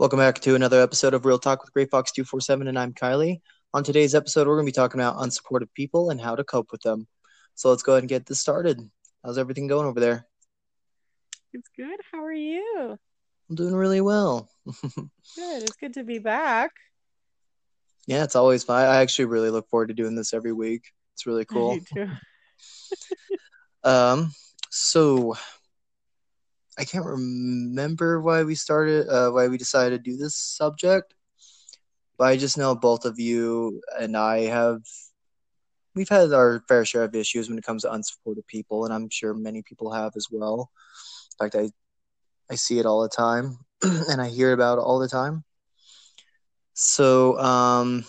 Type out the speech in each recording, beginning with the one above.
Welcome back to another episode of Real Talk with Gray Fox 247, and I'm Kylie. On today's episode, we're going to be talking about unsupportive people and how to cope with them. So let's go ahead and get this started. How's everything going over there? It's good. How are you? I'm doing really well. Good. It's good to be back. yeah, it's always fun. I actually really look forward to doing this every week. It's really cool. Me too. Um, so I can't remember why we started, uh, why we decided to do this subject, but I just know both of you and I have, we've had our fair share of issues when it comes to unsupported people, and I'm sure many people have as well. In fact, I, I see it all the time, and I hear about it all the time. So, um,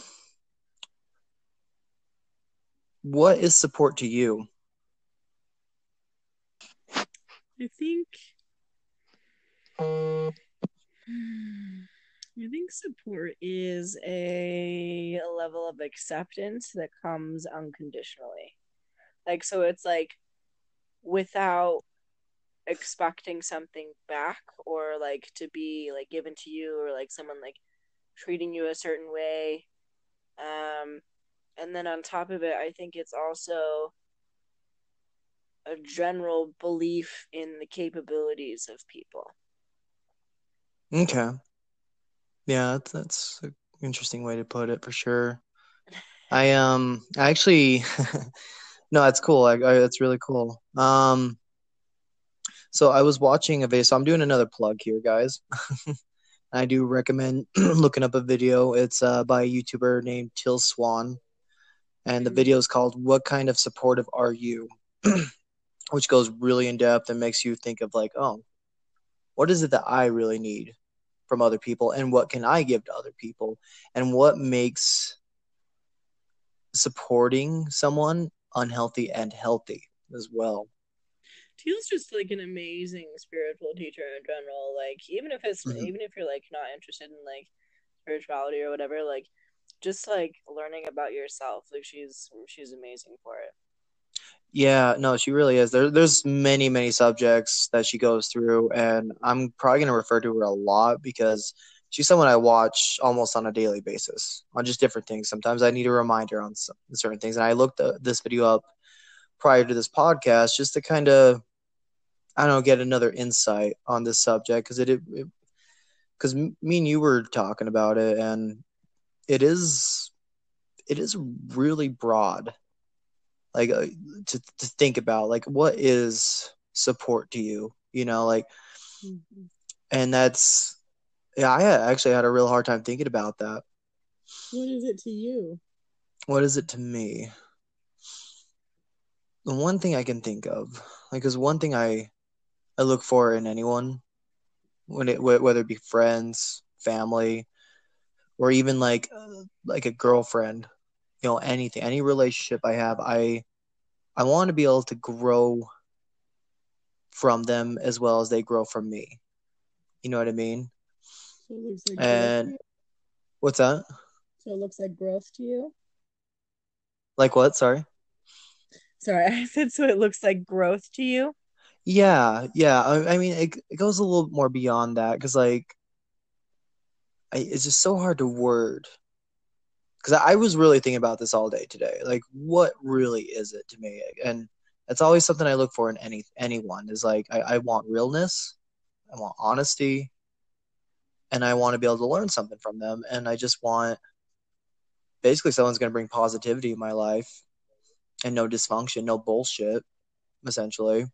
what is support to you? I think. I think support is a, level of acceptance that comes unconditionally. Like, so it's like without expecting something back or like to be like given to you or like someone like treating you a certain way. Um, and then on top of it, I think it's also a general belief in the capabilities of people. Okay. Yeah, that's, that's an interesting way to put it for sure. I um I actually no, that's cool. I, I that's really cool. Um so I was watching a video. So I'm doing another plug here, guys. I do recommend looking up a video. It's uh, by a YouTuber named Teal Swan, and the Mhm. video is called "What Kind of Supportive Are You," which goes really in depth and makes you think of like, oh, what is it that I really need from other people, and what can I give to other people, and what makes supporting someone unhealthy and healthy as well. Teal's just like an amazing spiritual teacher in general. Like even if it's Mhm. even if you're like not interested in like spirituality or whatever, like just like learning about yourself. Like she's she's amazing for it. Yeah, no, she really is. There, there's many, many subjects that she goes through, and I'm probably going to refer to her a lot because she's someone I watch almost on a daily basis on just different things. Sometimes I need a reminder on some, certain things, and I looked this video up prior to this podcast just to kind of, I don't know, get another insight on this subject because it, because me and you were talking about it, and it is, it is really broad like uh, to to think about like what is support to you you know like and that's yeah i actually had a real hard time thinking about that. What is it to you? what is it to me? The one thing i can think of like is one thing i i look for in anyone when it whether it be friends family or even like uh, like a girlfriend you know anything any relationship i have i i want to be able to grow from them as well as they grow from me. You know what i mean? So it looks like And- what's that? So it looks like growth to you. like what? Sorry? Sorry, I said so it looks like growth to you. yeah yeah. I, I mean it, it goes a little more beyond that because like I, it's just so hard to word because I, was really thinking about this all day today like what really is it to me? And it's always something i look for in any anyone is like i, I want realness i want honesty and i want to be able to learn something from them and i just want basically someone's going to bring positivity in my life and no dysfunction no bullshit essentially.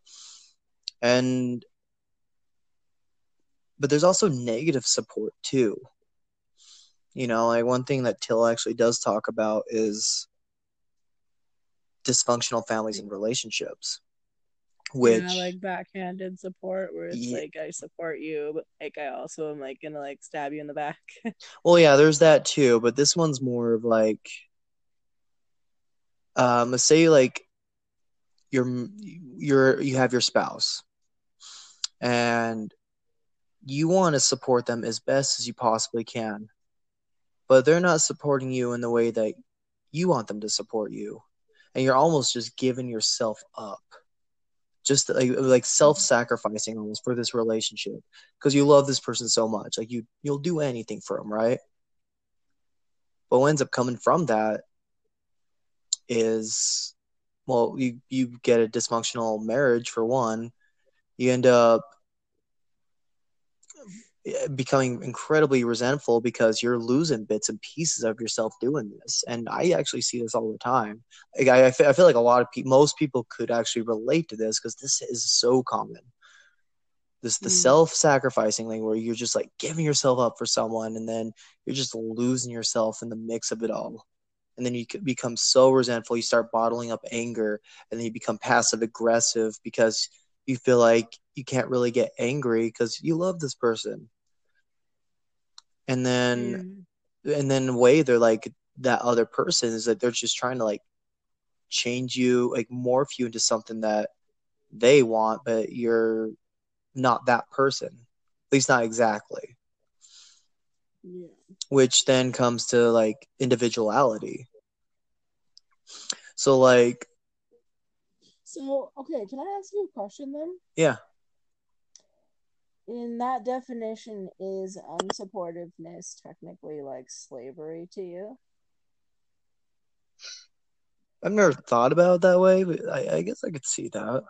And but there's also negative support too you know like one thing that Teal actually does talk about is dysfunctional families and relationships which yeah, like backhanded support where it's Ye- like I support you, but like I also am like gonna like stab you in the back. well yeah there's that too but this one's more of like um let's say like you're you're you have your spouse and you want to support them as best as you possibly can but they're not supporting you in the way that you want them to support you. And you're almost just giving yourself up. Just like like self-sacrificing almost for this relationship. Because you love this person so much. Like you you'll do anything for them right? But what ends up coming from that is well you you get a dysfunctional marriage for one. You end up becoming incredibly resentful because you're losing bits and pieces of yourself doing this. And i actually see this all the time. Like, I, I feel like a lot of people most people could actually relate to this because this is so common. This the mm. self-sacrificing thing where you're just like giving yourself up for someone and then you're just losing yourself in the mix of it all. And then you become so resentful you start bottling up anger and then you become passive aggressive because you feel like you can't really get angry because you love this person and then mm. and then the way they're like that other person is that they're just trying to like change you like morph you into something that they want but you're not that person. At least not exactly. Yeah. which then comes to like individuality. So like so okay can i ask you a question then? Yeah in that definition, is unsupportiveness technically like slavery to you? I've never thought about it that way, but I, I guess I could see that.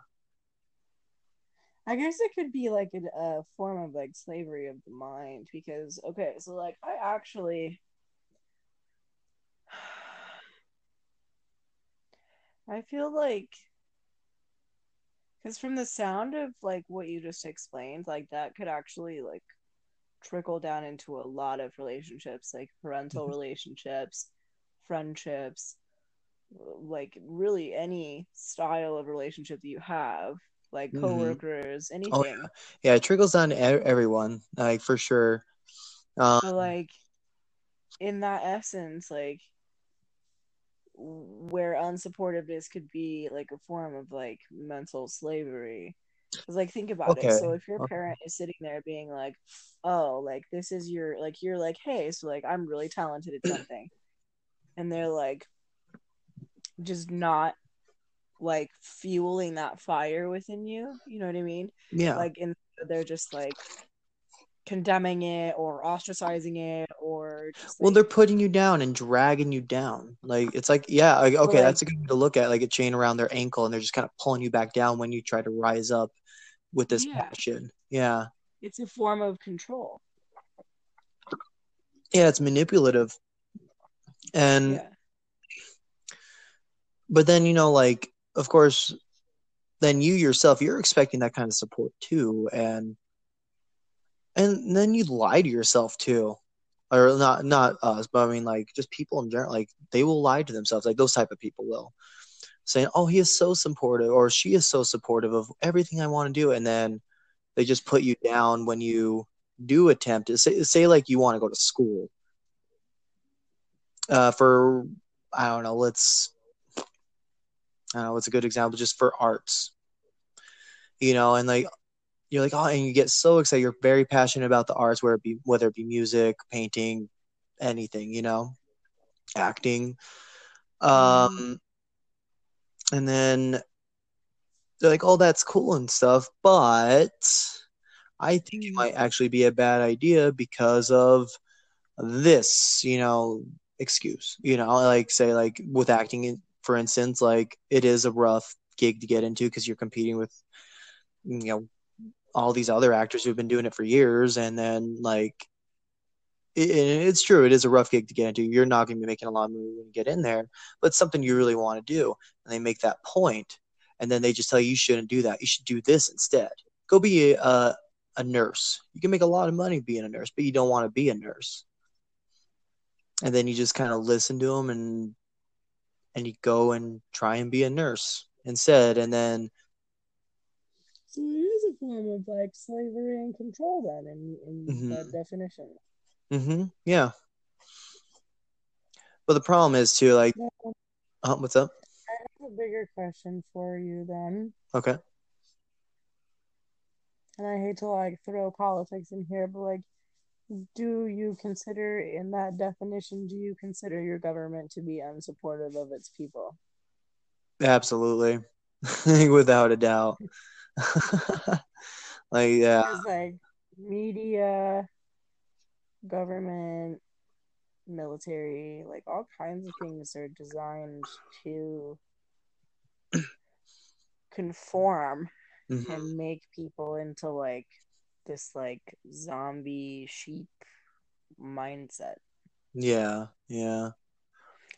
I guess it could be like a, a form of like slavery of the mind because okay, so like I actually I feel like because from the sound of like what you just explained, like that could actually like trickle down into a lot of relationships, like parental mm-hmm. relationships, friendships, like really any style of relationship that you have, like mm-hmm. coworkers, mm-hmm. anything. Oh, yeah. yeah, it trickles down to everyone, like for sure. Um, so, like in that essence, like where unsupportiveness could be like a form of like mental slavery. Because like think about okay. it. So if your parent is sitting there being like, "Oh, like this is your like you're like, hey, so like I'm really talented at something," and they're like, just not like fueling that fire within you. You know what I mean? Yeah. Like, and they're just like, condemning it or ostracizing it or just, well they're putting you down and dragging you down. Like it's like yeah like, okay like, that's a good way to look at like a chain around their ankle and they're just kind of pulling you back down when you try to rise up with this yeah. passion. Yeah. It's a form of control. Yeah it's manipulative. And yeah. but then you know like of course then you yourself you're expecting that kind of support too. And and then you lie to yourself too. Or not not us but i mean like just people in general like they will lie to themselves like those type of people will. Saying oh he is so supportive or she is so supportive of everything i want to do and then they just put you down when you do attempt to say, say like you want to go to school. Uh, for i don't know let's i don't know what's a good example just for arts. You know and like you're like, oh, and you get so excited. You're very passionate about the arts, whether it be whether it be music, painting, anything, you know, acting. Um, and then they're like, oh, that's cool and stuff, but I think it might actually be a bad idea because of this, you know, excuse. You know, like say like with acting, for instance, like it is a rough gig to get into because you're competing with you know all these other actors who've been doing it for years and then like it, it's true it is a rough gig to get into. You're not going to be making a lot of money when you get in there but it's something you really want to do. And they make that point and then they just tell you you shouldn't do that. You should do this instead. Go be a, a nurse. You can make a lot of money being a nurse but you don't want to be a nurse. And then you just kind of listen to them and and you go and try and be a nurse instead and then a form of like slavery and control then in, in mm-hmm. that definition. Mm-hmm. Yeah. But the problem is too, like yeah. uh, what's up? I have a bigger question for you then. Okay. And I hate to like throw politics in here, but like do you consider in that definition do you consider your government to be unsupportive of its people absolutely without a doubt. like yeah, like media, government, military, like all kinds of things are designed to conform Mhm. and make people into like this like zombie sheep mindset. Yeah, yeah,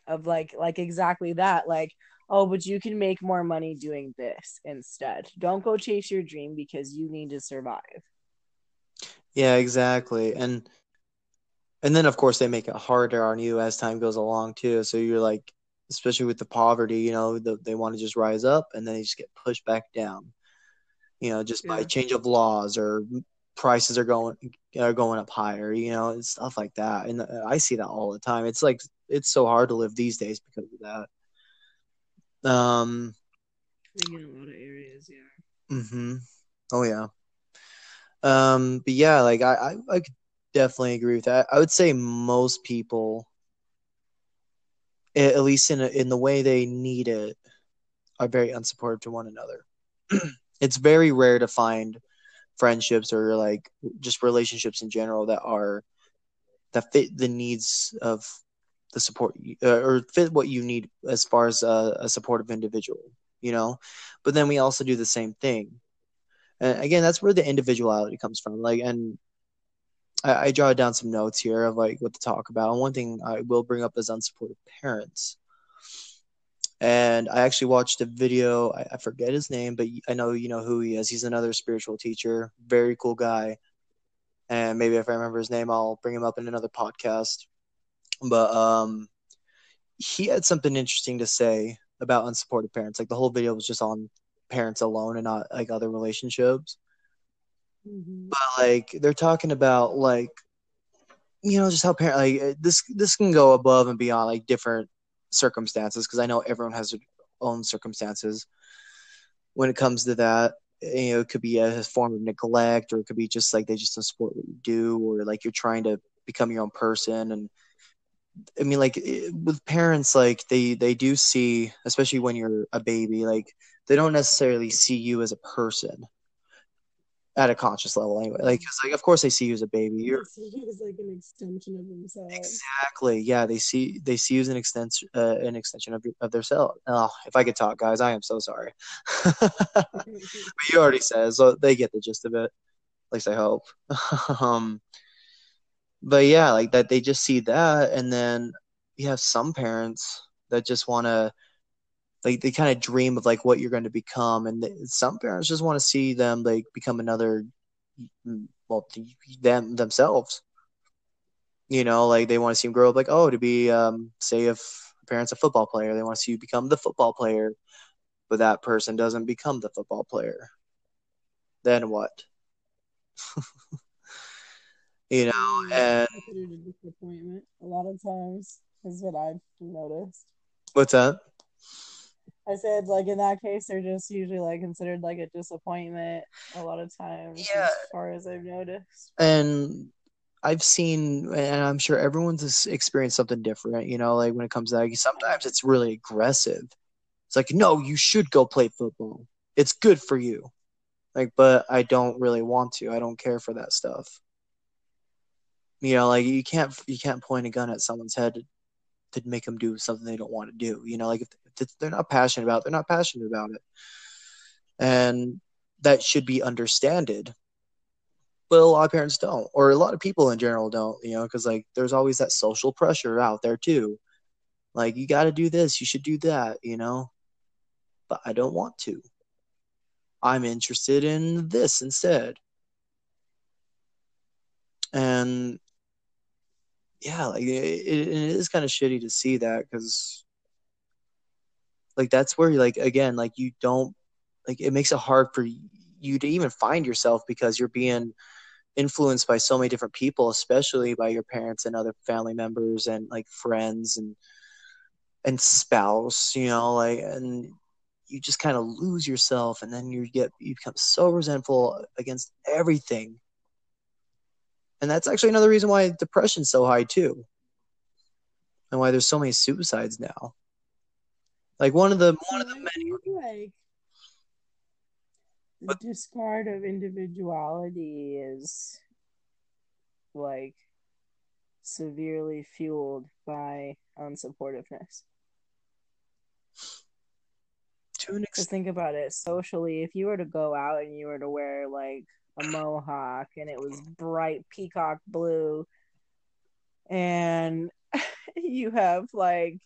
of like like exactly that like oh but you can make more money doing this instead don't go chase your dream because you need to survive yeah, exactly. And and then of course they make it harder on you as time goes along too. So you're like, especially with the poverty, you know, the, they want to just rise up and then they just get pushed back down. You know, just by change of laws or prices are going are going up higher. You know, and stuff like that. And I see that all the time. It's like it's so hard to live these days because of that. Um. in a lot of areas yeah Mm-hmm. Oh yeah. Um. But yeah, like I, I, I could definitely agree with that. I would say most people, at least in a, in the way they need it, are very unsupportive to one another. it's very rare to find friendships or like just relationships in general that are that fit the needs of the support uh, or fit what you need as far as a, a supportive individual you know but then we also do the same thing and again that's where the individuality comes from like and I, I jotted down some notes here of like what to talk about and one thing i will bring up is unsupportive parents and I actually watched a video. I, I forget his name, but I know you know who he is. He's another spiritual teacher, very cool guy. And maybe if I remember his name, I'll bring him up in another podcast. But um, he had something interesting to say about unsupported parents. Like the whole video was just on parents alone and not like other relationships. mm-hmm. But like they're talking about like you know just how parent like this this can go above and beyond like different circumstances because I know everyone has their own circumstances when it comes to that. You know, it could be a form of neglect, or it could be just like they just don't support what you do, or like you're trying to become your own person. And I mean, like it, with parents, like they they do see, especially when you're a baby, like they don't necessarily see you as a person at a conscious level, anyway. Like, 'cause, like of course they see you as a baby. You're was like an extension of themselves. Exactly. Yeah, they see they see you as an extension uh, an extension of of their self. Oh, if I could talk, guys, I am so sorry. but you already said, so they get the gist of it. At least I hope. um, but yeah, like that, they just see that, and then you have some parents that just want to, like, they kind of dream of like what you're going to become, and some parents just want to see them like become another, well, them themselves. You know like they want to see him grow up like oh to be um say if parent's a football player they want to see you become the football player but that person doesn't become the football player. Then what you know mm-hmm. and a disappointment a lot of times is what I've noticed. what's that I said like in that case they're just usually like considered like a disappointment a lot of times Yeah. as far as I've noticed. and I've seen, and I'm sure everyone's experienced something different, you know, like when it comes to like, sometimes it's really aggressive. It's like, no, you should go play football. It's good for you. Like, but I don't really want to. I don't care for that stuff. You know, like you can't you can't point a gun at someone's head to make them do something they don't want to do. You know, like if, if they're not passionate about, it, they're not passionate about it, and that should be understood. but a lot of parents don't or a lot of people in general don't you know because like there's always that social pressure out there too like you got to do this you should do that you know but i don't want to i'm interested in this instead and yeah like it, it, is kind of shitty to see that because like that's where like again like you don't like it makes it hard for you to even find yourself because you're being influenced by so many different people especially by your parents and other family members and like friends and and spouse you know like and you just kind of lose yourself and then you get you become so resentful against everything and that's actually another reason why depression's so high too and why there's so many suicides now like one of the one of the many like the discard of individuality is like severely fueled by unsupportiveness. To an extent, think about it socially. If you were to go out and you were to wear like a mohawk and it was bright peacock blue, and you have like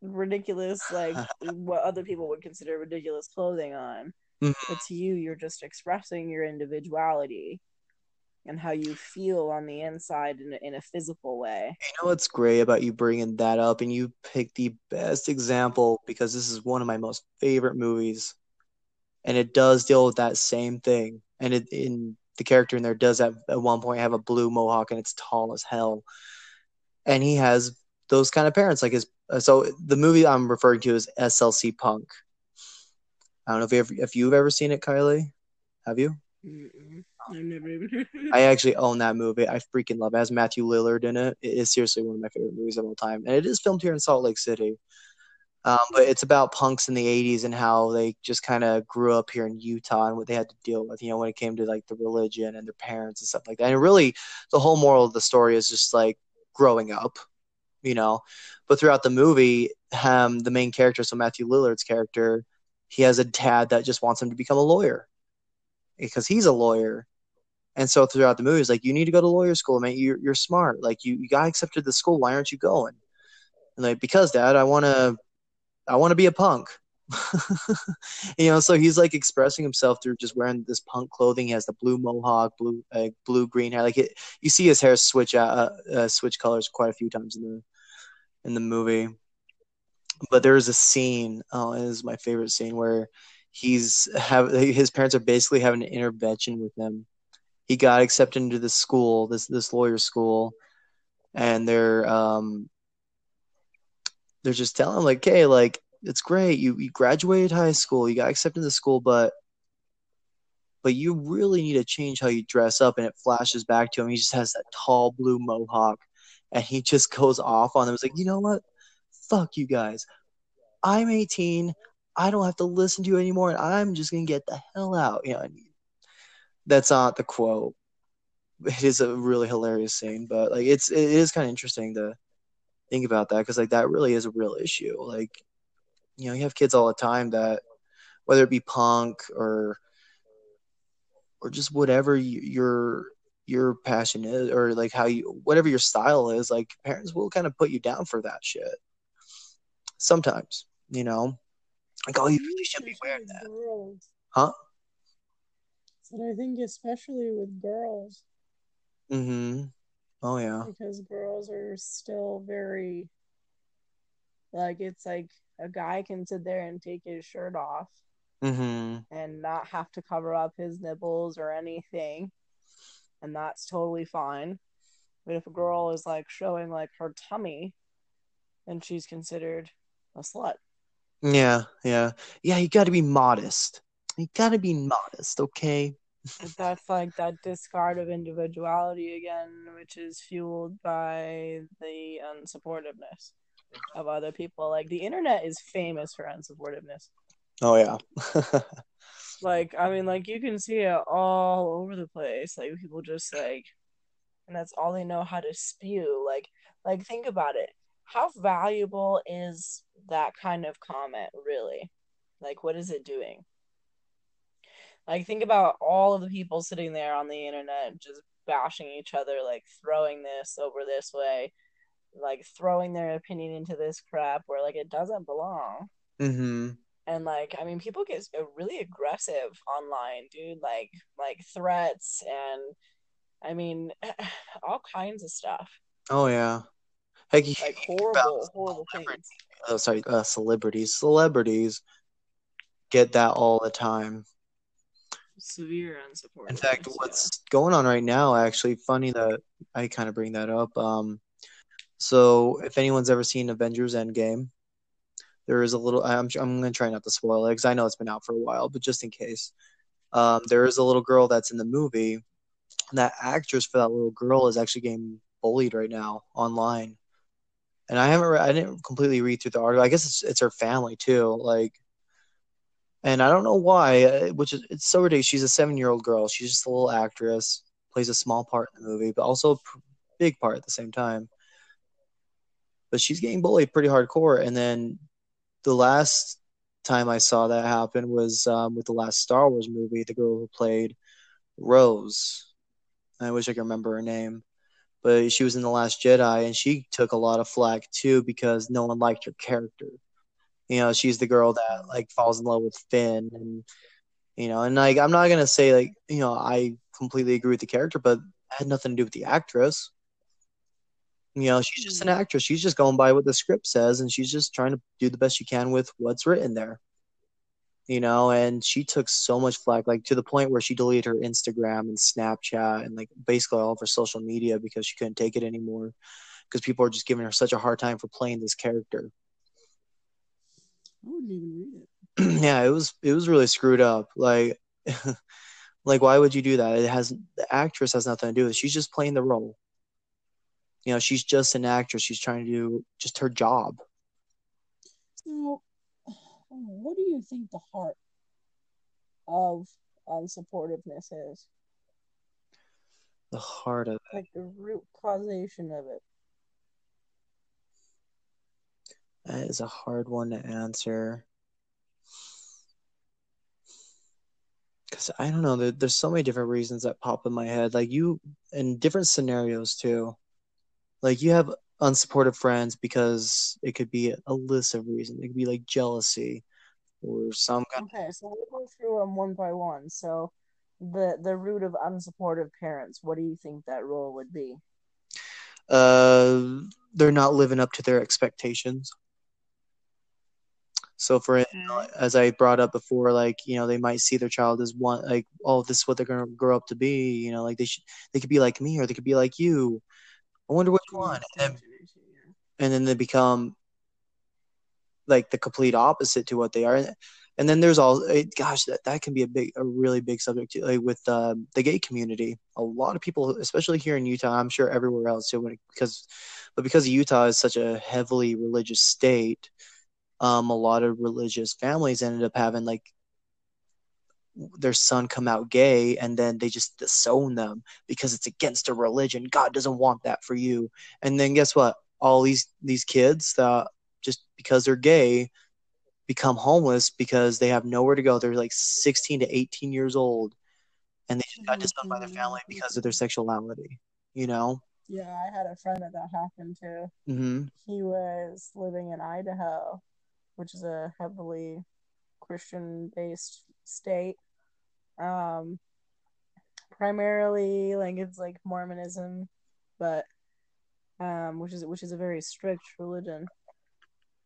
ridiculous, like what other people would consider ridiculous clothing on, mm-hmm. but to you, you're just expressing your individuality and how you feel on the inside in a, in a physical way. You know what's great about you bringing that up, and you picked the best example because this is one of my most favorite movies, and it does deal with that same thing. And it in the character in there does at at one point have a blue mohawk, and it's tall as hell, and he has those kind of parents, like his. uh, So the movie I'm referring to is SLC Punk. I don't know if you ever, if you've ever seen it, Kylie. Have you? Mm-mm. I've never even heard. I actually own that movie. I freaking love it. It has Matthew Lillard in it. It is seriously one of my favorite movies of all time. And it is filmed here in Salt Lake City. Um, but it's about punks in the 80s and how they just kind of grew up here in Utah and what they had to deal with, you know, when it came to like the religion and their parents and stuff like that. And really, the whole moral of the story is just like growing up, you know. But throughout the movie, um, the main character, so Matthew Lillard's character, he has a dad that just wants him to become a lawyer because he's a lawyer. And so throughout the movie, it's like, you need to go to lawyer school, man. You're, you're smart. Like, you, you got accepted to school. Why aren't you going? And like, because dad, I want to, I want to be a punk. you know, so he's like expressing himself through just wearing this punk clothing. He has the blue mohawk, blue, uh, blue green hair. Like it, you see his hair switch out, uh, uh, switch colors quite a few times in the, in the movie. But there is a scene. Oh, it is my favorite scene where he's have his parents are basically having an intervention with him. He got accepted into this school, this this lawyer school, and they're um they're just telling like, "Hey, like it's great. You you graduated high school, you got accepted into school, but but you really need to change how you dress up." And it flashes back to him. He just has that tall blue mohawk, and he just goes off on them. It's like, you know what? Fuck you guys. I'm 18. I don't have to listen to you anymore, and I'm just gonna get the hell out. You know, that's not the quote. It is a really hilarious scene, but like it's it is kind of interesting to think about that because like that really is a real issue. Like, you know, you have kids all the time that whether it be punk or or just whatever you, your your passion is or like how you whatever your style is, like parents will kind of put you down for that shit. Sometimes, you know, like oh, you really shouldn't be wearing that, Girls. huh? But I think especially with girls, Mm-hmm. Oh yeah. because girls are still very like it's like a guy can sit there and take his shirt off Mm-hmm. and not have to cover up his nipples or anything and that's totally fine but if a girl is like showing like her tummy then she's considered a slut Yeah, yeah, yeah. You got to be modest. You got to be modest, okay? That's like that discard of individuality again which is fueled by the unsupportiveness of other people. Like the internet is famous for unsupportiveness. Oh yeah. like i mean like you can see it all over the place. Like people just like and that's all they know how to spew. Like like think about it. How valuable is that kind of comment really? Like what is it doing like think about all of the people sitting there on the internet just bashing each other like throwing this over this way like throwing their opinion into this crap where like it doesn't belong mm-hmm. and like i mean people get really aggressive online dude like like threats and i mean all kinds of stuff Oh yeah. Heck, like horrible horrible things oh, sorry, uh, celebrities. Celebrities get that all the time. Severe unsupportive In fact, what's going on right now, actually, funny that I kind of bring that up. Um, so if anyone's ever seen Avengers Endgame, there is a little. I'm I'm gonna try not to spoil it because I know it's been out for a while, but just in case, um, there is a little girl that's in the movie. And that actress for that little girl is actually getting bullied right now online. And I haven't, re- I didn't completely read through the article. I guess it's it's her family too. Like, and I don't know why, uh, which is it's so ridiculous. She's a seven year old girl. She's just a little actress, plays a small part in the movie, but also a pr- big part at the same time. But she's getting bullied pretty hardcore. And then the last time I saw that happen was um, with the last Star Wars movie. The girl who played Rose, I wish I could remember her name, but she was in the Last Jedi, and she took a lot of flack too because no one liked her character. You know, she's the girl that like falls in love with Finn, and you know, and like I'm not gonna say like you know I completely agree with the character, but it had nothing to do with the actress. You know, she's just an mm. actress. She's just going by what the script says, and she's just trying to do the best she can with what's written there. You know, and she took so much flack, like to the point where she deleted her Instagram and Snapchat and like basically all of her social media because she couldn't take it anymore because people are just giving her such a hard time for playing this character. I wouldn't even read it. yeah, it was it was really screwed up. Like like why would you do that? It has the actress has nothing to do with it. She's just playing the role. You know, she's just an actress. She's trying to do just her job. What do you think the heart of unsupportiveness is? The heart of it. Like the root causation of it. That is a hard one to answer. Because I don't know, there, there's so many different reasons that pop in my head. Like you, in different scenarios too. Like you have unsupportive friends because it could be a list of reasons. It could be like jealousy or some kind. Okay, so we'll go through them one by one. So, the the root of unsupportive parents. What do you think that role would be? Uh, they're not living up to their expectations. So for know, as I brought up before, like you know, they might see their child as one, like, oh, this is what they're gonna grow up to be. You know, like they should, they could be like me, or they could be like you. I wonder which one. And, and then they become like the complete opposite to what they are. And then there's all, it, gosh, that, that can be a big, a really big subject too, like with um, the gay community. A lot of people, especially here in Utah, I'm sure everywhere else too, when it, because, but because Utah is such a heavily religious state, um, a lot of religious families ended up having like their son come out gay and then they just disown them because it's against a religion. God doesn't want that for you. And then guess what? All these these kids that just because they're gay become homeless because they have nowhere to go. They're like 16 to 18 years old and they just got disowned by their family because of their sexuality you know? Yeah, I had a friend that that happened to. mm-hmm. He was living in Idaho, which is a heavily Christian based state. Um, primarily, like it's like Mormonism, but um, which is which is a very strict religion.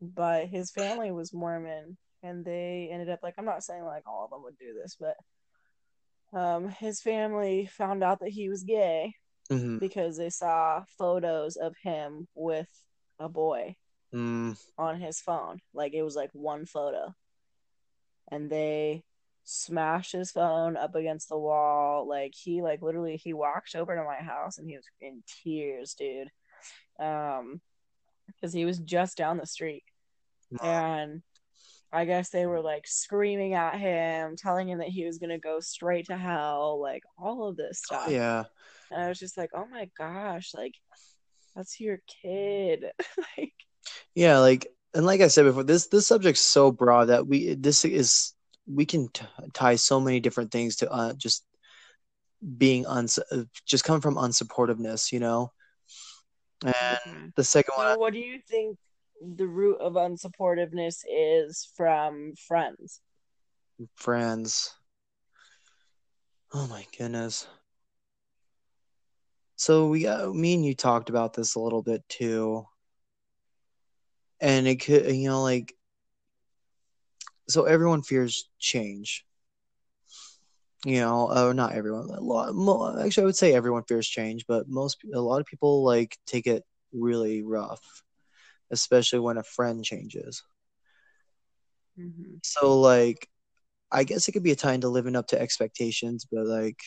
But his family was Mormon, and they ended up like I'm not saying like all of them would do this, but um, his family found out that he was gay Mm-hmm. because they saw photos of him with a boy Mm, on his phone. Like it was like one photo. And they smashed his phone up against the wall. Like he like literally he walked over to my house and he was in tears, dude. Um because he was just down the street. And I guess they were like screaming at him, telling him that he was gonna go straight to hell, like all of this stuff. yeah And I was just like, oh my gosh, like that's your kid. like Yeah, like and like I said before, this this subject's so broad that we this is we can t- tie so many different things to uh, just being uns uh, just come from unsupportiveness, you know. And the second one, So, what do you think the root of unsupportiveness is from friends? friends. Oh my goodness. So we got me and you talked about this a little bit too. And it could, you know, like so everyone fears change. You know, or not everyone. A lot, actually, I would say everyone fears change, but most, a lot of people like take it really rough, especially when a friend changes. Mm-hmm. So like I guess it could be a time to living up to expectations, but like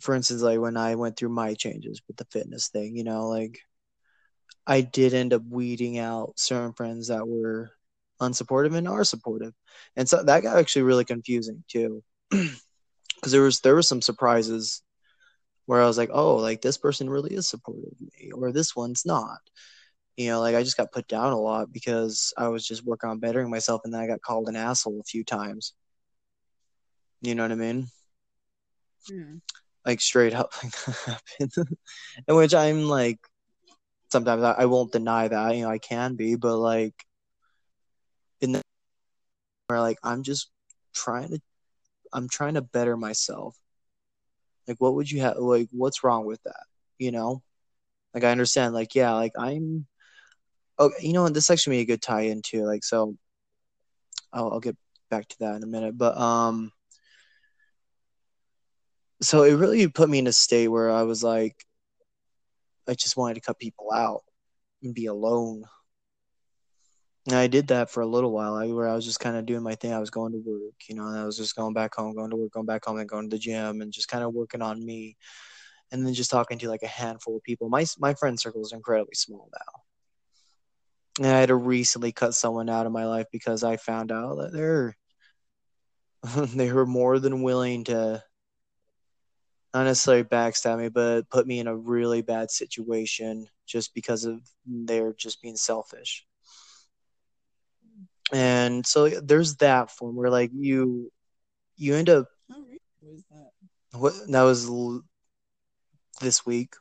for instance, like when I went through my changes with the fitness thing, you know, like I did end up weeding out certain friends that were unsupportive and are supportive. And so that got actually really confusing too. Because there was there were some surprises where I was like, oh, like this person really is supportive of me, or this one's not. You know, like I just got put down a lot because I was just working on bettering myself, and then I got called an asshole a few times. You know what I mean? Hmm. Like straight up, like happened. in which I'm like, sometimes I, I won't deny that. You know, I can be, but like, in the where like I'm just trying to, I'm trying to better myself. Like, what would you have? Like, what's wrong with that? You know, like I understand. Like, yeah, like I'm. Oh, you know, what? this actually be a good tie in too. like so. I'll, I'll get back to that in a minute, but um. So it really put me in a state where I was like, I just wanted to cut people out and be alone. And I did that for a little while, I, where I was just kind of doing my thing. I was going to work, you know, and I was just going back home, going to work, going back home, and going to the gym, and just kind of working on me, and then just talking to like a handful of people. My my friend circle is incredibly small now, and I had to recently cut someone out of my life because I found out that they're they were more than willing to not necessarily backstab me, but put me in a really bad situation just because of they're just being selfish. And so there's that form where like you you end up that? what that was l- this week.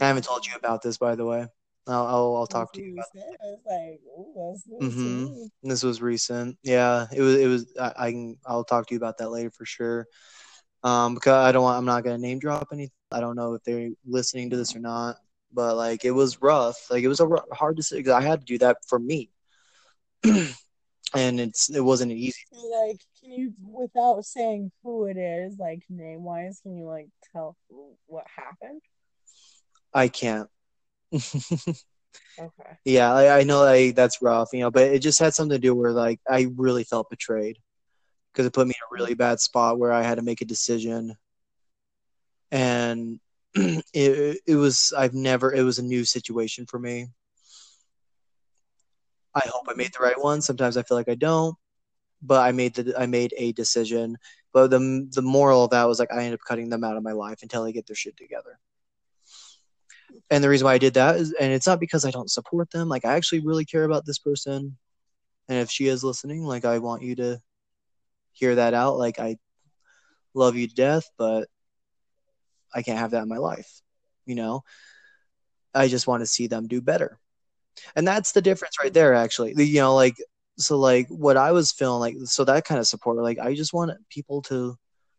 I haven't told you about this by the way. I'll I'll, I'll talk to you about like, ooh, that's news to Mhm. this was recent. Yeah, it was it was I, I can I'll talk to you about that later for sure. Um because I don't want I'm not gonna name drop anything. I don't know if they're listening to this or not, but like it was rough. Like it was a ru- hard decision. I had to do that for me. and it's it wasn't easy Like, can you, without saying who it is, like name wise, can you like tell what happened? I can't. Okay. yeah, I, I know like that's rough, you know, but it just had something to do where like I really felt betrayed because it put me in a really bad spot where I had to make a decision, and it it was I've never it was a new situation for me. I hope I made the right one. Sometimes I feel like I don't, but I made the I made a decision. But the the moral of that was like I ended up cutting them out of my life until they get their shit together. And the reason why I did that is, and it's not because I don't support them. Like I actually really care about this person, and if she is listening, like I want you to hear that out. Like I love you to death, but I can't have that in my life. You know, I just want to see them do better, and that's the difference right there. Actually, you know, like so, like what I was feeling like, so that kind of support. Like I just want people to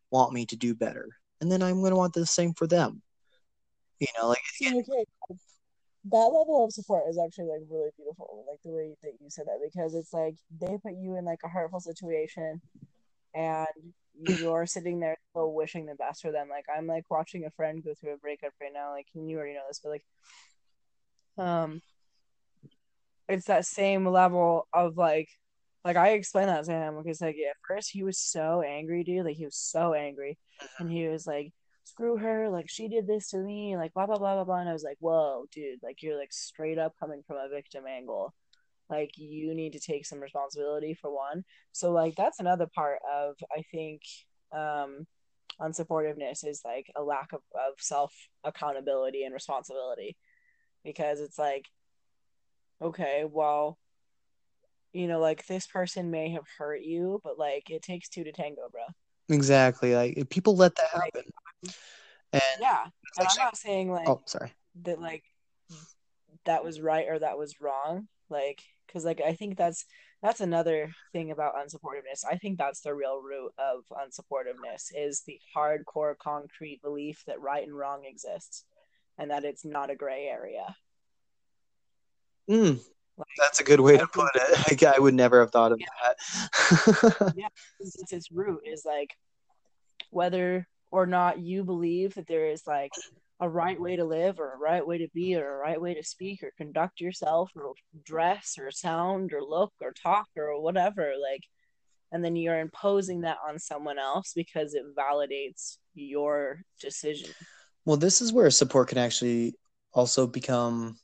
want me to do better, and then I'm gonna want the same for them. You know, like okay, that level of support is actually like really beautiful, like the way that you said that, because it's like they put you in like a hurtful situation, and you're sitting there still wishing the best for them. Like I'm like watching a friend go through a breakup right now. Like you already know this, but like, um, it's that same level of like, like I explained that to him because like at first he was so angry, dude. Like he was so angry, and he was like, "Screw her! Like she did this to me! Like blah blah blah blah blah." And I was like, "Whoa, dude! Like you're like straight up coming from a victim angle. Like you need to take some responsibility for one." So like that's another part of I think um unsupportiveness is like a lack of, of self accountability and responsibility. Because it's like okay well you know like this person may have hurt you but like it takes two to tango bro exactly. Like if people let that happen, and yeah. and actually- i'm not saying like oh, sorry. that like that was right or that was wrong. Like because like i think that's that's another thing about unsupportiveness i think that's the real root of unsupportiveness is the hardcore concrete belief that right and wrong exists and that it's not a gray area Mm, like that's a good way to put it. I, I would never have thought of that. Yeah it's its root is like whether or not you believe that there is like a right way to live or a right way to be or a right way to speak or conduct yourself or dress or sound or look or talk or whatever like and then you're imposing that on someone else because it validates your decision well, this is where support can actually also become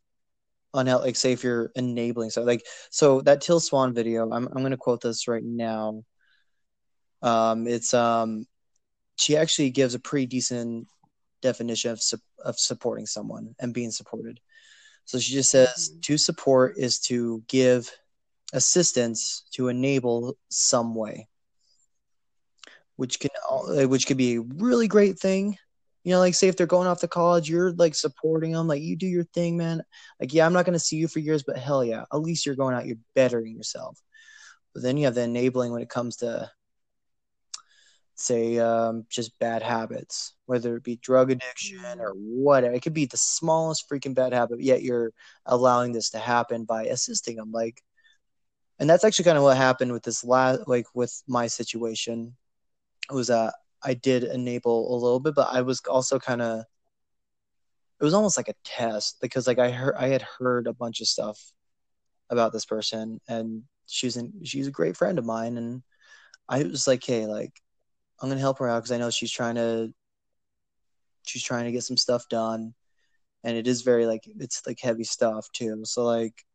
unhealthy. Like, say if you're enabling so like so that Teal Swan video. I'm I'm gonna quote this right now. Um, it's um, she actually gives a pretty decent definition of of supporting someone and being supported. So she just says mm-hmm. to support is to give assistance to enable some way, which can which could be a really great thing you know, like say if they're going off to college, you're like supporting them, like you do your thing, man. Like, yeah, I'm not gonna see you for years, but hell yeah, at least you're going out, you're bettering yourself. But then you have the enabling when it comes to say um, just bad habits, whether it be drug addiction or whatever. It could be the smallest freaking bad habit, yet you're allowing this to happen by assisting them. Like, and that's actually kind of what happened with this last, like with my situation. It was that I did enable a little bit, but I was also kind of it was almost like a test because like I heard I had heard a bunch of stuff about this person and she's an, she's a great friend of mine and I was like, hey, like I'm gonna help her out because I know she's trying to she's trying to get some stuff done, and it is very like it's like heavy stuff too. So like,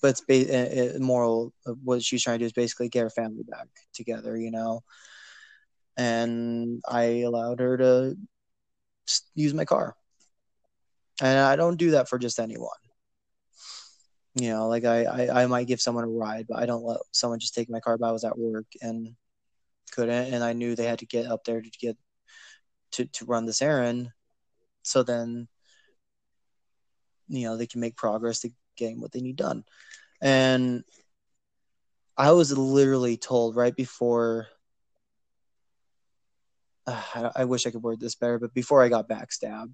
but it's ba- eh, eh, moral. What she's trying to do is basically get her family back together, you know and I allowed her to use my car. And I don't do that for just anyone. You know, like I, I, I might give someone a ride, but I don't let someone just take my car. But I was at work and couldn't, and I knew they had to get up there to get to to run this errand. So then, you know, they can make progress to getting what they need done. And I was literally told right before uh, I wish I could word this better, but before I got backstabbed,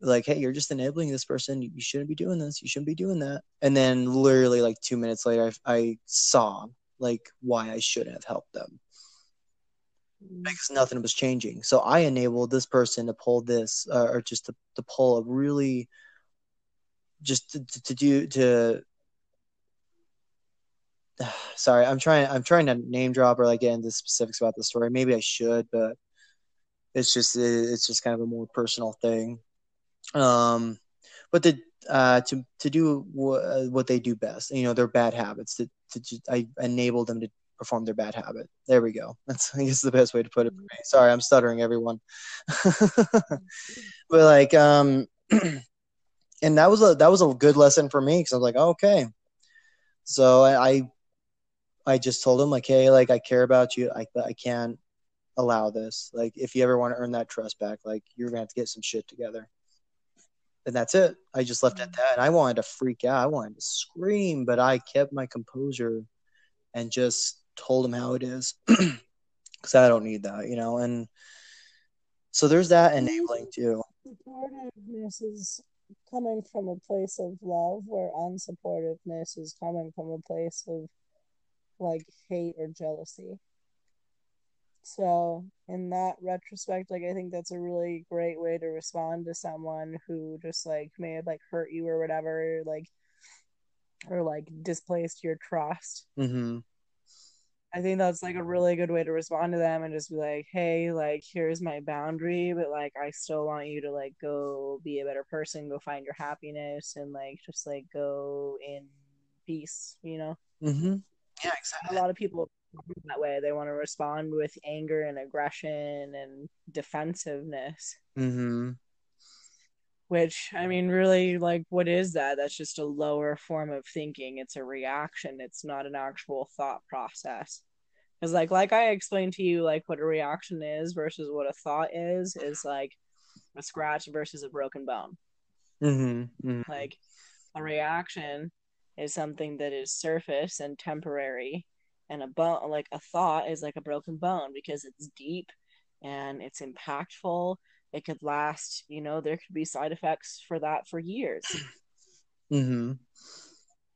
like, hey, you're just enabling this person. You shouldn't be doing this. You shouldn't be doing that. And then literally like two minutes later, I, I saw like why I shouldn't have helped them because nothing was changing. So I enabled this person to pull this, uh, or just to, to pull a really, just to, to, to do to. Sorry, I'm trying. I'm trying to name drop or like get into specifics about the story. Maybe I should, but it's just it's just kind of a more personal thing. Um, but the uh, to to do w- what they do best, you know, their bad habits. To, to I enable them to perform their bad habit. There we go. That's I guess the best way to put it. Sorry, I'm stuttering, everyone. but like, um, and that was a that was a good lesson for me because I was like, oh, okay. So I, I I just told him like, hey, like I care about you. I I can't allow this. Like, if you ever want to earn that trust back, like you're gonna have to get some shit together. And that's it. I just left it at that. And I wanted to freak out. I wanted to scream, but I kept my composure and just told him how it is. Because I don't need that, you know. And so there's that enabling too. Supportiveness is coming from a place of love, where unsupportiveness is coming from a place of like hate or jealousy. So, in that retrospect, like I think that's a really great way to respond to someone who just like may have like hurt you or whatever, like or like displaced your trust. Mm-hmm. I think that's like a really good way to respond to them and just be like, hey, like here's my boundary, but like I still want you to like go be a better person, go find your happiness, and like just like go in peace, you know. Mm-hmm. Yeah, exactly. A lot of people that way. They want to respond with anger and aggression and defensiveness. Mm-hmm. Which I mean, really, like, what is that? That's just a lower form of thinking. It's a reaction. It's not an actual thought process. Because, like, like I explained to you, like what a reaction is versus what a thought is, is like a scratch versus a broken bone. Mm-hmm. Mm-hmm. Like a reaction is something that is surface and temporary and a bone like a thought is like a broken bone because it's deep and it's impactful it could last you know there could be side effects for that for years. Mm-hmm.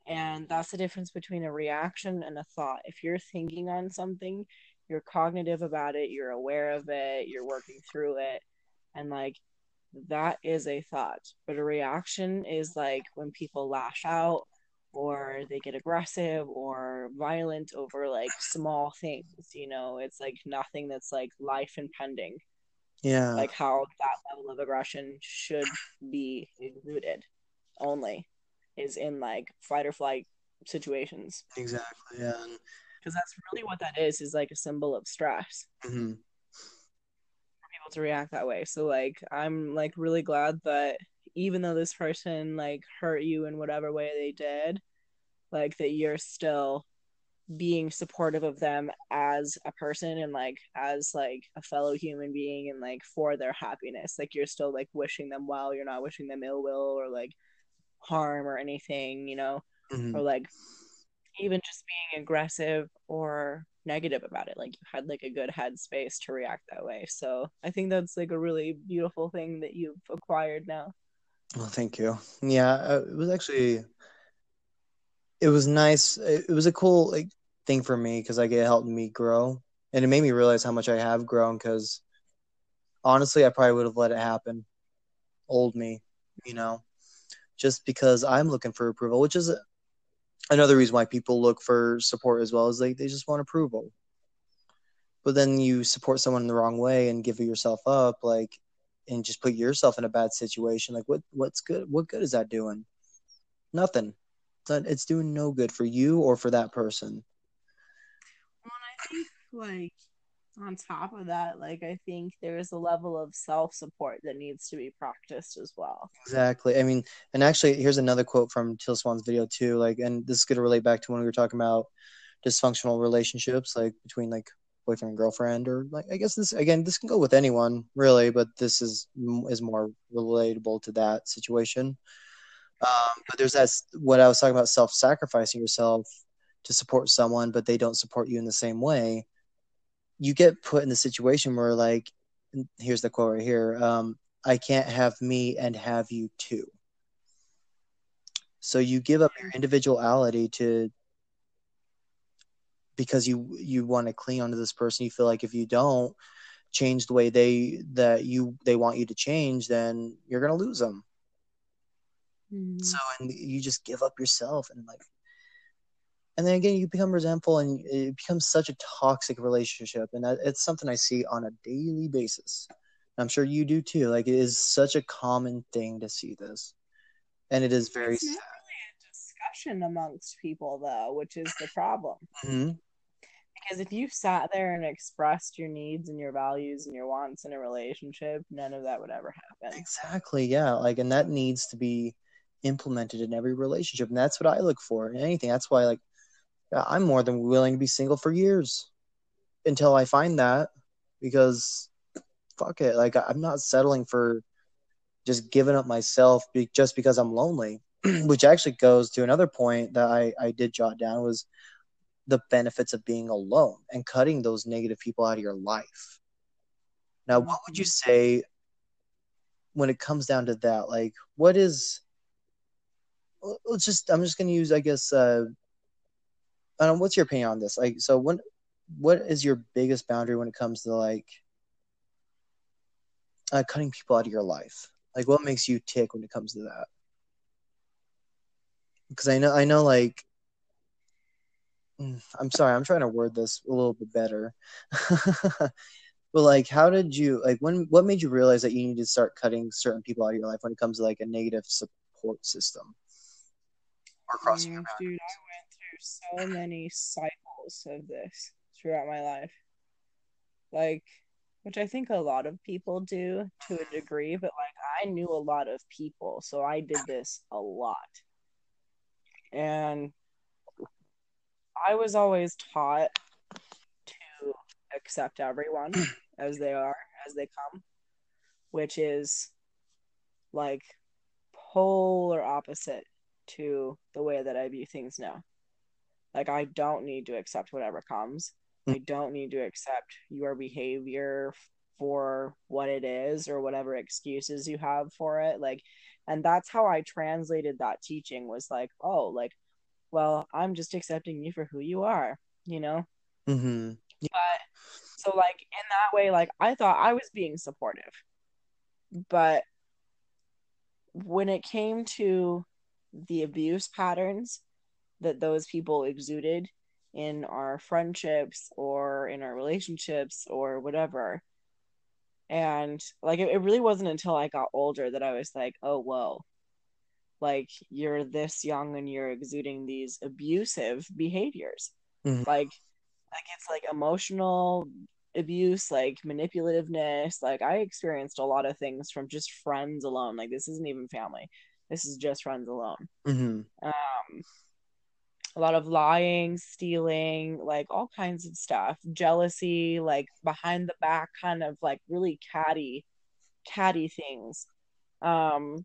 and that's the difference between a reaction and a thought. If you're thinking on something you're cognitive about it you're aware of it you're working through it and like that is a thought. But a reaction is like when people lash out or they get aggressive or violent over like small things you know? It's like nothing that's like life impending yeah like how that level of aggression should be exuded only is in like fight or flight situations. Exactly. Yeah. Because that's really what that is, is like a symbol of stress. Mm-hmm. For people to react that way. So like I'm like really glad that even though this person like hurt you in whatever way they did, like that you're still being supportive of them as a person and like as like a fellow human being and like for their happiness like you're still like wishing them well you're not wishing them ill will or like harm or anything you know Mhm. or like even just being aggressive or negative about it like you had like a good headspace to react that way so i think that's like a really beautiful thing that you've acquired now Well, thank you. Yeah, uh, it was actually it was nice. It was a cool like thing for me because like it helped me grow, and it made me realize how much I have grown. Because honestly, I probably would have let it happen, old me, you know, just because I'm looking for approval, which is another reason why people look for support as well. Is like they just want approval. But then you support someone in the wrong way and give yourself up, like and just put yourself in a bad situation like what what's good what good is that doing nothing it's doing no good for you or for that person Well, and I think like on top of that, like I think there's a level of self support that needs to be practiced as well. exactly i mean and actually here's another quote from Teal Swan's video too like and this is going to relate back to when we were talking about dysfunctional relationships like between like boyfriend and girlfriend or like i guess this again this can go with anyone really but this is is more relatable to that situation um, but there's that what i was talking about self-sacrificing yourself to support someone but they don't support you in the same way you get put in the situation where like here's the quote right here um, i can't have me and have you too. So you give up your individuality to because you you want to cling onto this person you feel like if you don't change the way they that you they want you to change then you're gonna lose them so and you just give up yourself and like and then again you become resentful and it becomes such a toxic relationship and it's something i see on a daily basis i'm sure you do too like it is such a common thing to see this and it is very it's not really a discussion amongst people though, which is the problem. Mhm. Because if you sat there and expressed your needs and your values and your wants in a relationship, none of that would ever happen. Exactly. Yeah. Like, and that needs to be implemented in every relationship. And that's what I look for in anything. That's why, like, I'm more than willing to be single for years until I find that because fuck it. Like, I'm not settling for just giving up myself be- just because I'm lonely, which actually goes to another point that I, I did jot down was the benefits of being alone and cutting those negative people out of your life. Now, what would you say when it comes down to that? Like, what is? Let's just. I'm just going to use, I guess. Uh, I What's your opinion on this? Like, so when, what is your biggest boundary when it comes to like uh, cutting people out of your life? Like, what makes you tick when it comes to that? Because I know, I know, like. mm, I'm sorry, I'm trying to word this a little bit better. but like how did you like when what made you realize that you need to start cutting certain people out of your life when it comes to like a negative support system or crossing your Mm, boundaries? Dude, I went through so many cycles of this throughout my life. Like, which I think a lot of people do to a degree, but like I knew a lot of people, so I did this a lot. And I was always taught to accept everyone as they are, as they come, which is like polar opposite to the way that I view things now. Like, I don't need to accept whatever comes. I don't need to accept your behavior for what it is or whatever excuses you have for it. Like, and that's how I translated that teaching was like, oh, like, well, I'm just accepting you for who you are, you know? Mm-hmm. But so, like, in that way, like, I thought I was being supportive. But when it came to the abuse patterns that those people exuded in our friendships or in our relationships or whatever, and like, it, it really wasn't until I got older that I was like, oh, whoa. like you're this young and you're exuding these abusive behaviors. Mhm. like like it's like emotional abuse like manipulativeness. Like i experienced a lot of things from just friends alone. Like this isn't even family. This is just friends alone. Hmm um a lot of lying stealing like all kinds of stuff jealousy like behind the back kind of like really catty catty things. Um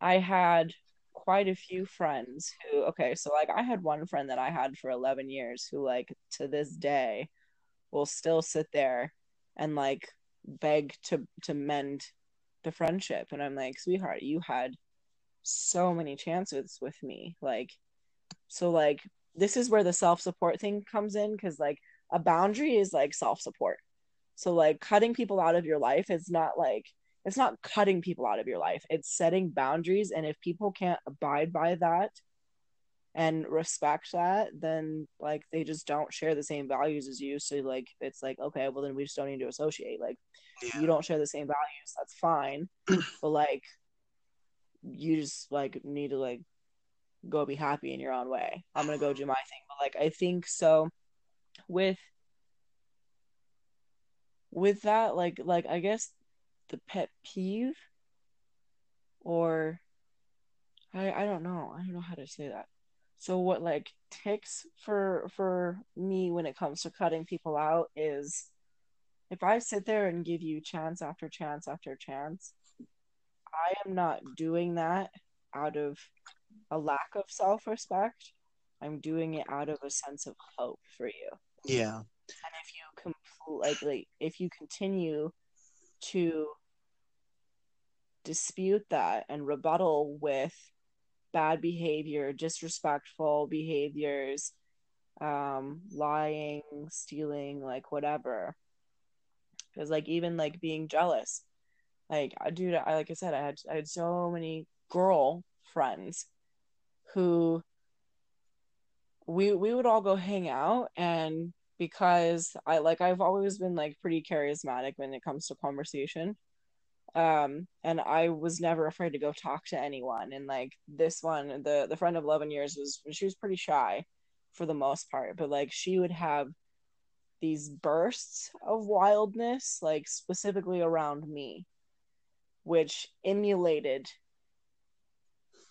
i had quite a few friends who okay so like i had one friend that i had for 11 years who like to this day will still sit there and like beg to to mend the friendship. And i'm like sweetheart you had so many chances with me. Like so like this is where the self-support thing comes in because like a boundary is like self-support. So like cutting people out of your life is not like it's not cutting people out of your life. It's setting boundaries and if people can't abide by that and respect that then like they just don't share the same values as you. So like it's like okay well then we just don't need to associate. Like Yeah. you don't share the same values that's fine. But like you just like need to like go be happy in your own way. I'm gonna go do my thing. But like i think so with with that like like i guess the pet peeve or i i don't know. I don't know how to say that. So what like ticks for for me when it comes to cutting people out is if i sit there and give you chance after chance after chance i am not doing that out of a lack of self-respect i'm doing it out of a sense of hope for you. Yeah. and if you com- like, like if you continue to dispute that and rebuttal with bad behavior disrespectful behaviors um lying stealing like whatever. Because like even like being jealous. Like I dude I like I said I had I had so many girl friends who we we would all go hang out. And because I like I've always been like pretty charismatic when it comes to conversation. Um and I was never afraid to go talk to anyone. And like this one the the friend of 11 years was she was pretty shy for the most part. But like she would have these bursts of wildness like specifically around me which emulated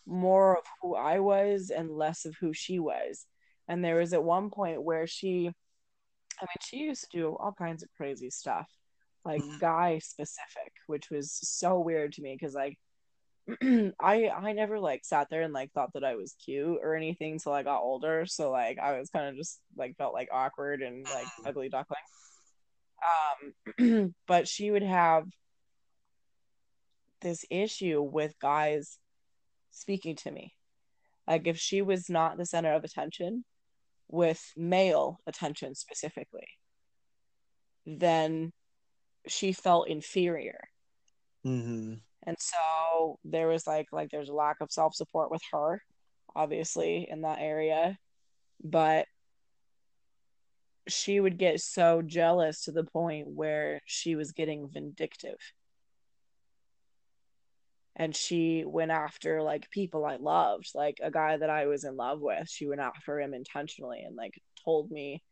more of who I was and less of who she was. And there was at one point where she, I mean, she used to do all kinds of crazy stuff, like guy specific, which was so weird to me because like I I never like sat there and like thought that I was cute or anything until I got older. So like I was kind of just like felt like awkward and like ugly duckling. Um, but she would have this issue with guys speaking to me. Like if she was not the center of attention, with male attention specifically, then she felt inferior. hmm And so there was like like there's a lack of self support with her, obviously, in that area. But she would get so jealous to the point where she was getting vindictive. And she went after like people I loved, like a guy that I was in love with. She went after him intentionally and like told me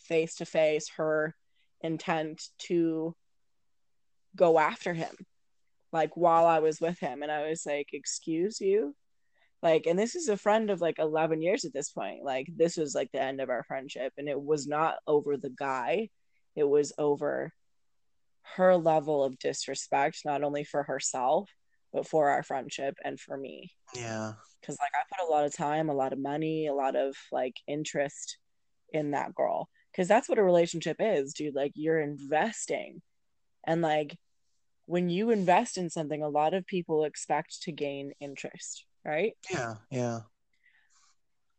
face to face her intent to go after him like while I was with him. And I was like, Excuse you? Like, and this is a friend of like 11 years at this point. Like, this was like the end of our friendship. And it was not over the guy, it was over her level of disrespect, not only for herself, but for our friendship and for me. Yeah. Cause like I put a lot of time, a lot of money, a lot of like interest in that girl. Cause that's what a relationship is, dude. Like, you're investing. And like, when you invest in something, a lot of people expect to gain interest, right? Yeah. Yeah.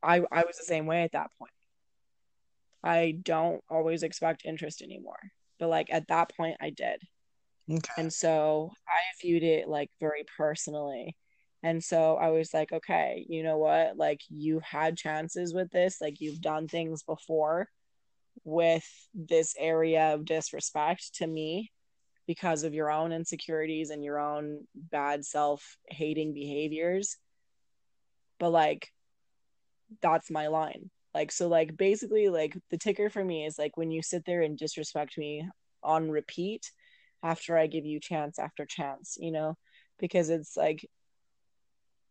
I I was the same way at that point. I don't always expect interest anymore, but like at that point, I did, Okay. and so I viewed it like very personally. And so I was like, okay, you know what? Like you've had chances with this, like you've done things before with this area of disrespect to me because of your own insecurities and your own bad self hating behaviors. but like that's my line. Like so like basically like the ticker for me is like when you sit there and disrespect me on repeat after I give you chance after chance, you know? Because it's like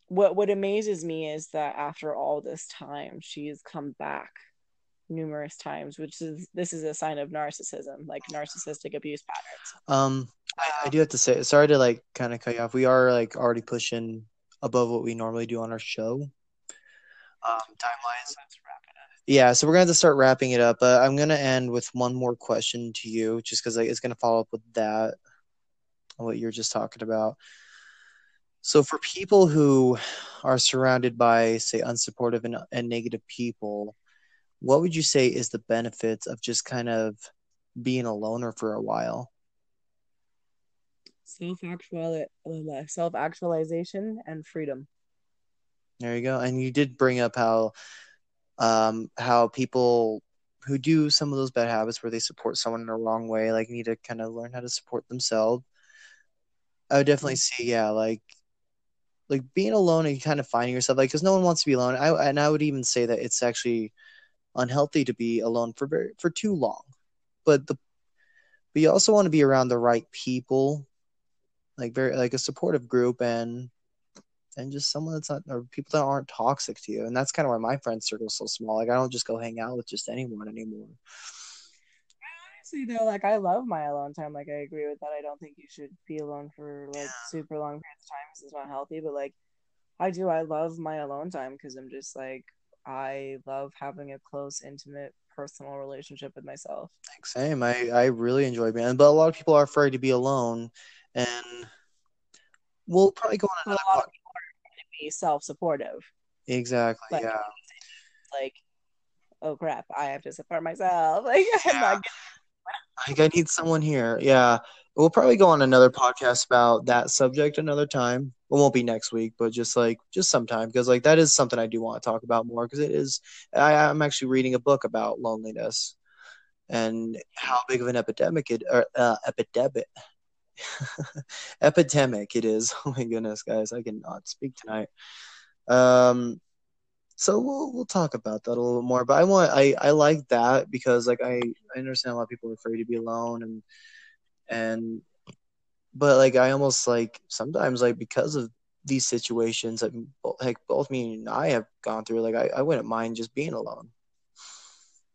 what what amazes me is that after all this time she's come back numerous times, which is this is a sign of narcissism, like narcissistic abuse patterns. Um I, I do have to say sorry to like kind of cut you off. We are like already pushing above what we normally do on our show. Um timelines. Yeah, so we're gonna have to start wrapping it up. But I'm gonna end with one more question to you, just because like, it's gonna follow up with that, what you're just talking about. So for people who are surrounded by, say, unsupportive and, and negative people, what would you say is the benefits of just kind of being a loner for a while? Self actual uh, self actualization and freedom. There you go. And you did bring up how um, how people who do some of those bad habits where they support someone in the wrong way like need to kind of learn how to support themselves. I would definitely see, yeah like like being alone and kind of finding yourself like because no one wants to be alone. I, and i would even say that it's actually unhealthy to be alone for very for too long. But the but you also want to be around the right people like very like a supportive group and and just someone that's not or people that aren't toxic to you. And that's kind of why my friend circle is so small. Like I don't just go hang out with just anyone anymore. Honestly though, like I love my alone time. Like I agree with that. I don't think you should be alone for like super long periods of time because it's not healthy. But like I do, I love my alone time because I'm just like I love having a close, intimate, personal relationship with myself. Same. I I really enjoy being, but a lot of people are afraid to be alone, and we'll probably go on another. podcast be self-supportive. Exactly. But, yeah. Like, oh crap, I have to support myself. Like, yeah. not... like I need someone here. Yeah. We'll probably go on another podcast about that subject another time. It won't be next week, but just like just sometime because like that is something I do want to talk about more because it is. I, I'm actually reading a book about loneliness and how big of an epidemic it or uh, epidemic epidemic it is. Oh my goodness, guys, I cannot speak tonight. Um, so we'll we'll talk about that a little more. But I want I I like that because like I I understand a lot of people are afraid to be alone and and but like I almost like sometimes like because of these situations that like both me and I have gone through, like I, I wouldn't mind just being alone.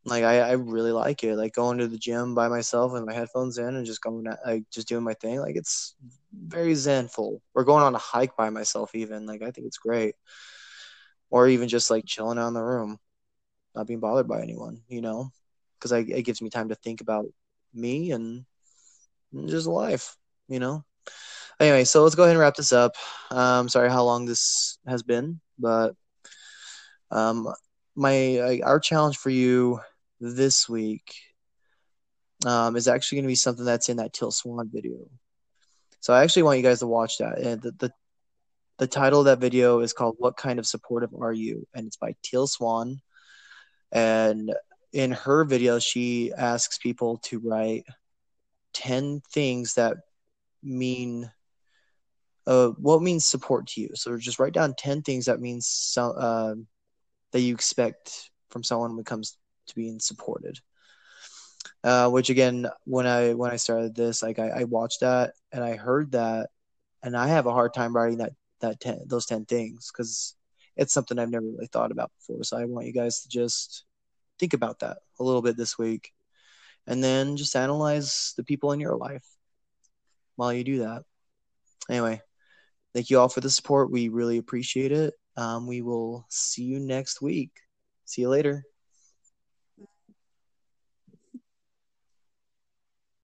Like I, I really like it. Like going to the gym by myself with my headphones in and just going at, like just doing my thing. Like it's very zenful. Or going on a hike by myself even. Like I think it's great. Or even just like chilling out in the room, not being bothered by anyone, you know? Because it gives me time to think about me and just life, you know? Anyway, so let's go ahead and wrap this up. Um, sorry how long this has been, but um, my our challenge for you this week um, is actually going to be something that's in that Teal Swan video. So I actually want you guys to watch that. And the, the the title of that video is called "What Kind of Supportive Are You?" and it's by Teal Swan. And in her video, she asks people to write ten things that mean uh, what means support to you. So just write down ten things that means so, uh, that you expect from someone when it comes being supported. Uh, which again, when I when I started this, like I, I watched that and I heard that, and I have a hard time writing that that ten, those ten things because it's something I've never really thought about before. So I want you guys to just think about that a little bit this week, and then just analyze the people in your life while you do that. Anyway, thank you all for the support. We really appreciate it. Um, we will see you next week. See you later.